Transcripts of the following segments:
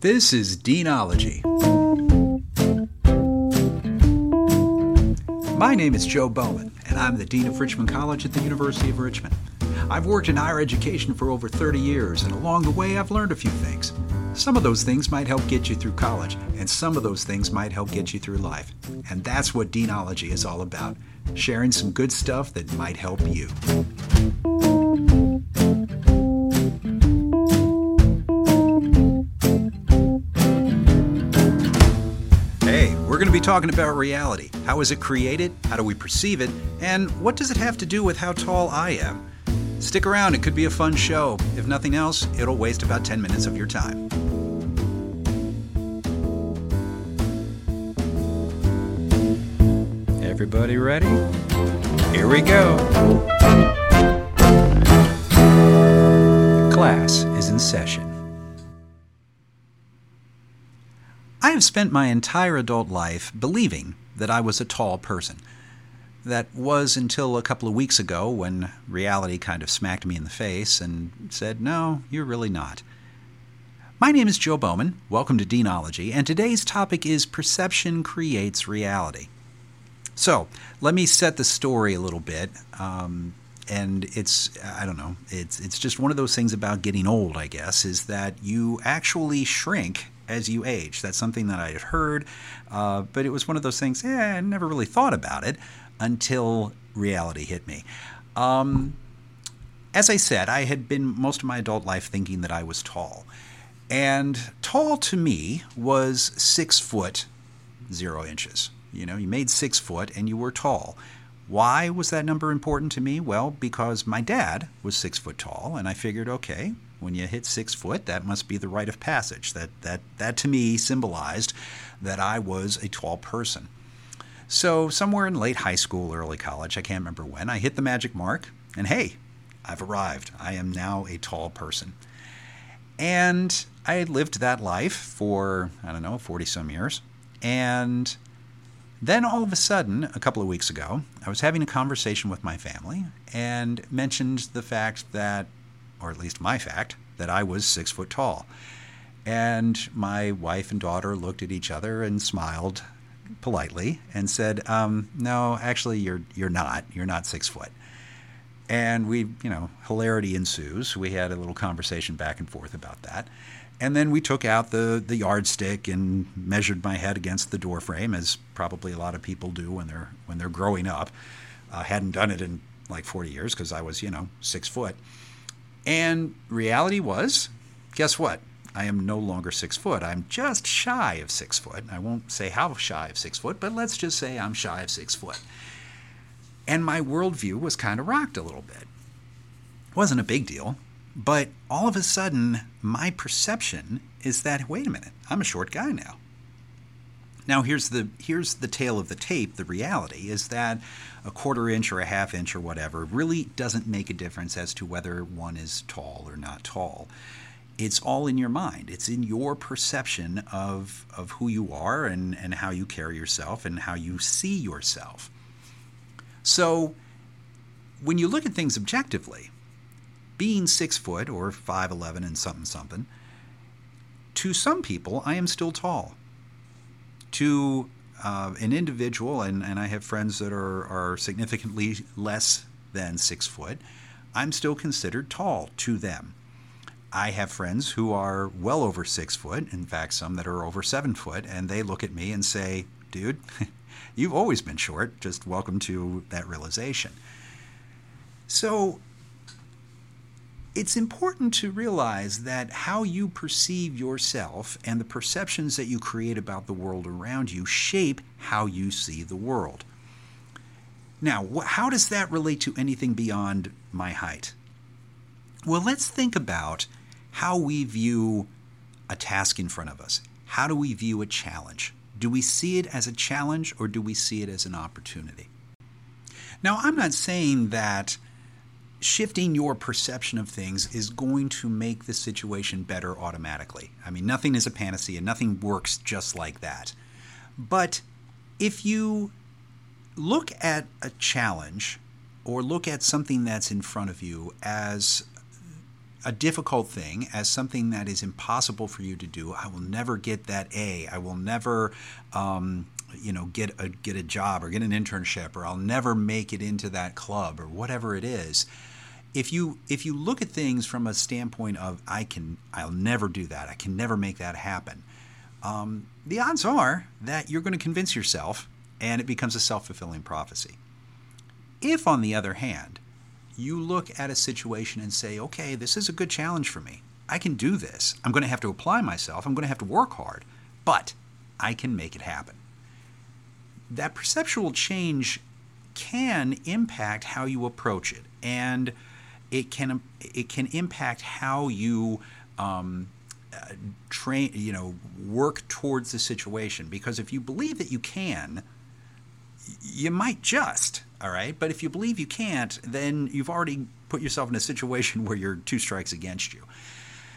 This is Deanology. My name is Joe Boehman, and I'm the Dean of Richmond College at the University of Richmond. I've worked in higher education for over 30 years, and along the way, I've learned a few things. Some of those things might help get you through college, and some of those things might help get you through life. And that's what Deanology is all about sharing some good stuff that might help you. Talking about reality. How is it created? How do we perceive it? And what does it have to do with how tall I am? Stick around, it could be a fun show. If nothing else, it'll waste about 10 minutes of your time. Everybody ready? Here we go. Class is in session. I have spent my entire adult life believing that I was a tall person. That was until a couple of weeks ago when reality kind of smacked me in the face and said, No, you're really not. My name is Joe Boehman. Welcome to Deanology, and today's topic is Perception Creates Reality. So, let me set the story a little bit. Um, and it's I don't know. It's it's just one of those things about getting old, I guess, is that you actually shrink as you age. That's something that I had heard, uh, but it was one of those things. Yeah, I never really thought about it until reality hit me. Um, as I said, I had been most of my adult life thinking that I was tall, and tall to me was six foot zero inches. You know, you made six foot and you were tall. Why was that number important to me? Well, because my dad was six foot tall, and I figured, okay, when you hit six foot, that must be the rite of passage. That that that to me symbolized that I was a tall person. So somewhere in late high school, early college, I can't remember when, I hit the magic mark, and hey, I've arrived. I am now a tall person. And I had lived that life for, I don't know, 40 some years. And then all of a sudden, a couple of weeks ago, I was having a conversation with my family and mentioned the fact that, or at least my fact, that I was six foot tall. And my wife and daughter looked at each other and smiled politely and said, um, "No, actually, you're you're not. You're not six foot." And we, you know, hilarity ensues. We had a little conversation back and forth about that. And then we took out the, the yardstick and measured my head against the door frame, as probably a lot of people do when they're when they're growing up. I uh, hadn't done it in like 40 years because I was, you know, six foot. And reality was, guess what? I am no longer six foot. I'm just shy of six foot. I won't say how shy of six foot, but let's just say I'm shy of six foot. And my worldview was kind of rocked a little bit. It wasn't a big deal. But all of a sudden, my perception is that wait a minute, I'm a short guy now. Now here's the here's the tale of the tape. The reality is that a quarter inch or a half inch or whatever really doesn't make a difference as to whether one is tall or not tall. It's all in your mind. It's in your perception of of who you are and, and how you carry yourself and how you see yourself. So when you look at things objectively, being six foot or 5'11 and something something, to some people, I am still tall. To uh, an individual, and, and I have friends that are, are significantly less than six foot, I'm still considered tall to them. I have friends who are well over six foot, in fact, some that are over seven foot, and they look at me and say, Dude, you've always been short. Just welcome to that realization. So it's important to realize that how you perceive yourself and the perceptions that you create about the world around you shape how you see the world. Now, how does that relate to anything beyond my height? Well, let's think about how we view a task in front of us. How do we view a challenge? Do we see it as a challenge or do we see it as an opportunity? Now, I'm not saying that shifting your perception of things is going to make the situation better automatically. I mean, nothing is a panacea, nothing works just like that. But if you look at a challenge or look at something that's in front of you as a difficult thing as something that is impossible for you to do. I will never get that A. I will never, um, you know, get a get a job or get an internship, or I'll never make it into that club or whatever it is. If you if you look at things from a standpoint of I can I'll never do that. I can never make that happen. Um, the odds are that you're going to convince yourself, and it becomes a self fulfilling prophecy. If, on the other hand, you look at a situation and say, okay, this is a good challenge for me. I can do this. I'm going to have to apply myself. I'm going to have to work hard, but I can make it happen. That perceptual change can impact how you approach it, and it can it can impact how you um, uh, train. You know, work towards the situation because if you believe that you can, you might just all right. But if you believe you can't, then you've already put yourself in a situation where you're two strikes against you.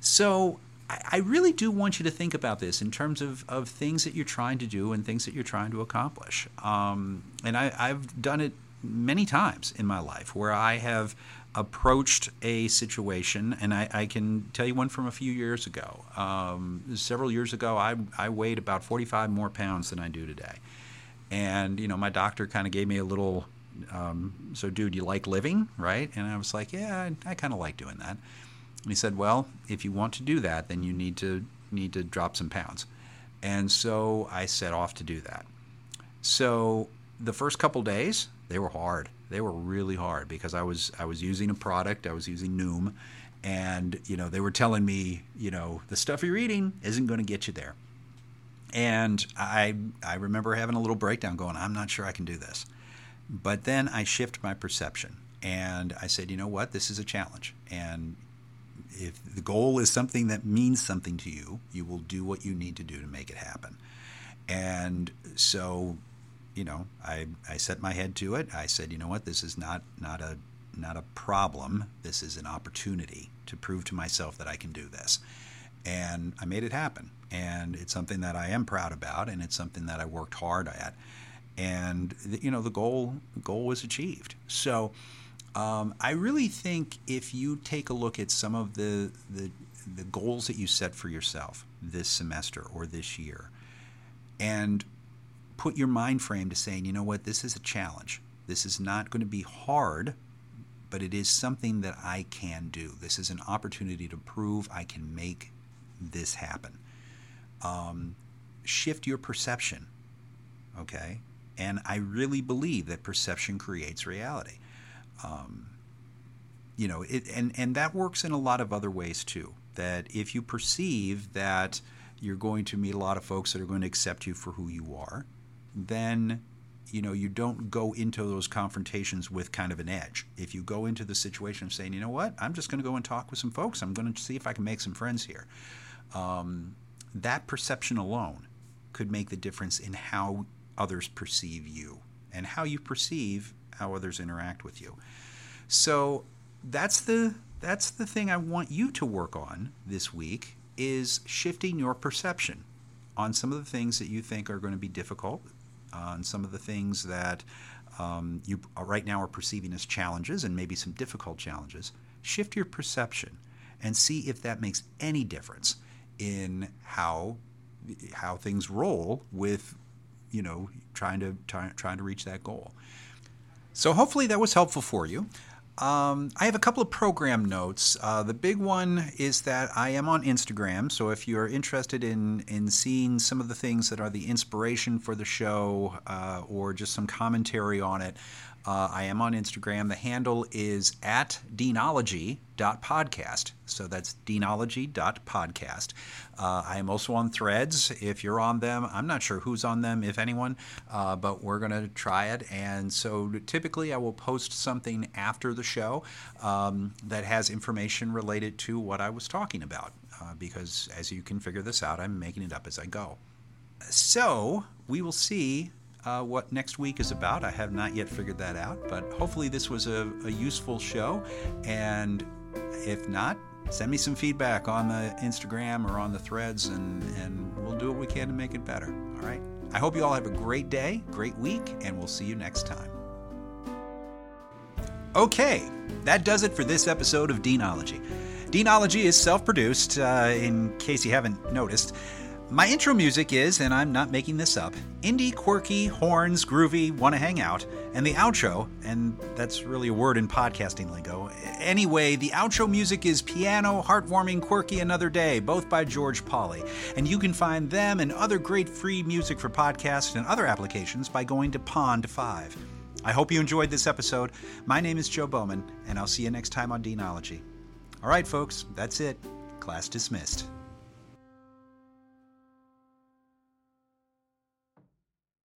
So I really do want you to think about this in terms of, of things that you're trying to do and things that you're trying to accomplish. Um, and I, I've done it many times in my life where I have approached a situation, and I, I, can tell you one from a few years ago. Um, several years ago, I, I weighed about 45 more pounds than I do today. And, you know, my doctor kind of gave me a little um, so dude, you like living, right? And I was like, yeah, I, I kind of like doing that. And he said, well, if you want to do that, then you need to need to drop some pounds. And so I set off to do that. So the first couple days, they were hard. They were really hard because I was I was using a product. I was using Noom, and you know they were telling me, you know, the stuff you're eating isn't going to get you there. And I I remember having a little breakdown, going, I'm not sure I can do this. But then I shift my perception and I said, you know what, this is a challenge. And if the goal is something that means something to you, you will do what you need to do to make it happen. And so, you know, I, I set my head to it. I said, you know what, this is not, not a not a problem. This is an opportunity to prove to myself that I can do this. And I made it happen. And it's something that I am proud about, and it's something that I worked hard at and you know the goal goal was achieved. So um, I really think if you take a look at some of the, the the goals that you set for yourself this semester or this year, and put your mind frame to saying, you know what, this is a challenge. This is not going to be hard, but it is something that I can do. This is an opportunity to prove I can make this happen. Um, shift your perception. Okay, and I really believe that perception creates reality. Um, you know, it, and, and that works in a lot of other ways too. That if you perceive that you're going to meet a lot of folks that are going to accept you for who you are, then you know you don't go into those confrontations with kind of an edge. If you go into the situation of saying, you know what, I'm just going to go and talk with some folks. I'm going to see if I can make some friends here. Um, that perception alone could make the difference in how others perceive you and how you perceive how others interact with you. So that's the that's the thing I want you to work on this week is shifting your perception on some of the things that you think are going to be difficult, on some of the things that um, you right now are perceiving as challenges and maybe some difficult challenges. Shift your perception and see if that makes any difference in how how things roll with you know, trying to try, trying to reach that goal. So hopefully that was helpful for you. Um, I have a couple of program notes. Uh, the big one is that I am on Instagram, so if you're interested in in seeing some of the things that are the inspiration for the show uh, or just some commentary on it, uh, I am on Instagram. The handle is at deanology.podcast. So that's deanology.podcast. Uh, I am also on threads. If you're on them, I'm not sure who's on them, if anyone, uh, but we're going to try it. And so typically I will post something after the show um, that has information related to what I was talking about. Uh, because as you can figure this out, I'm making it up as I go. So we will see uh, what next week is about. I have not yet figured that out, but hopefully this was a, a useful show. And if not, send me some feedback on the Instagram or on the threads, and, and we'll do what we can to make it better. All right. I hope you all have a great day, great week, and we'll see you next time. Okay, that does it for this episode of Deanology. Deanology is self produced, uh, in case you haven't noticed. My intro music is, and I'm not making this up, indie, quirky, horns, groovy, wanna hang out. And the outro, and that's really a word in podcasting lingo. Anyway, the outro music is piano, heartwarming, quirky, another day, both by George Pauly. And you can find them and other great free music for podcasts and other applications by going to Pond 5. I hope you enjoyed this episode. My name is Joe Boehman, and I'll see you next time on Deanology. All right, folks, that's it. Class dismissed.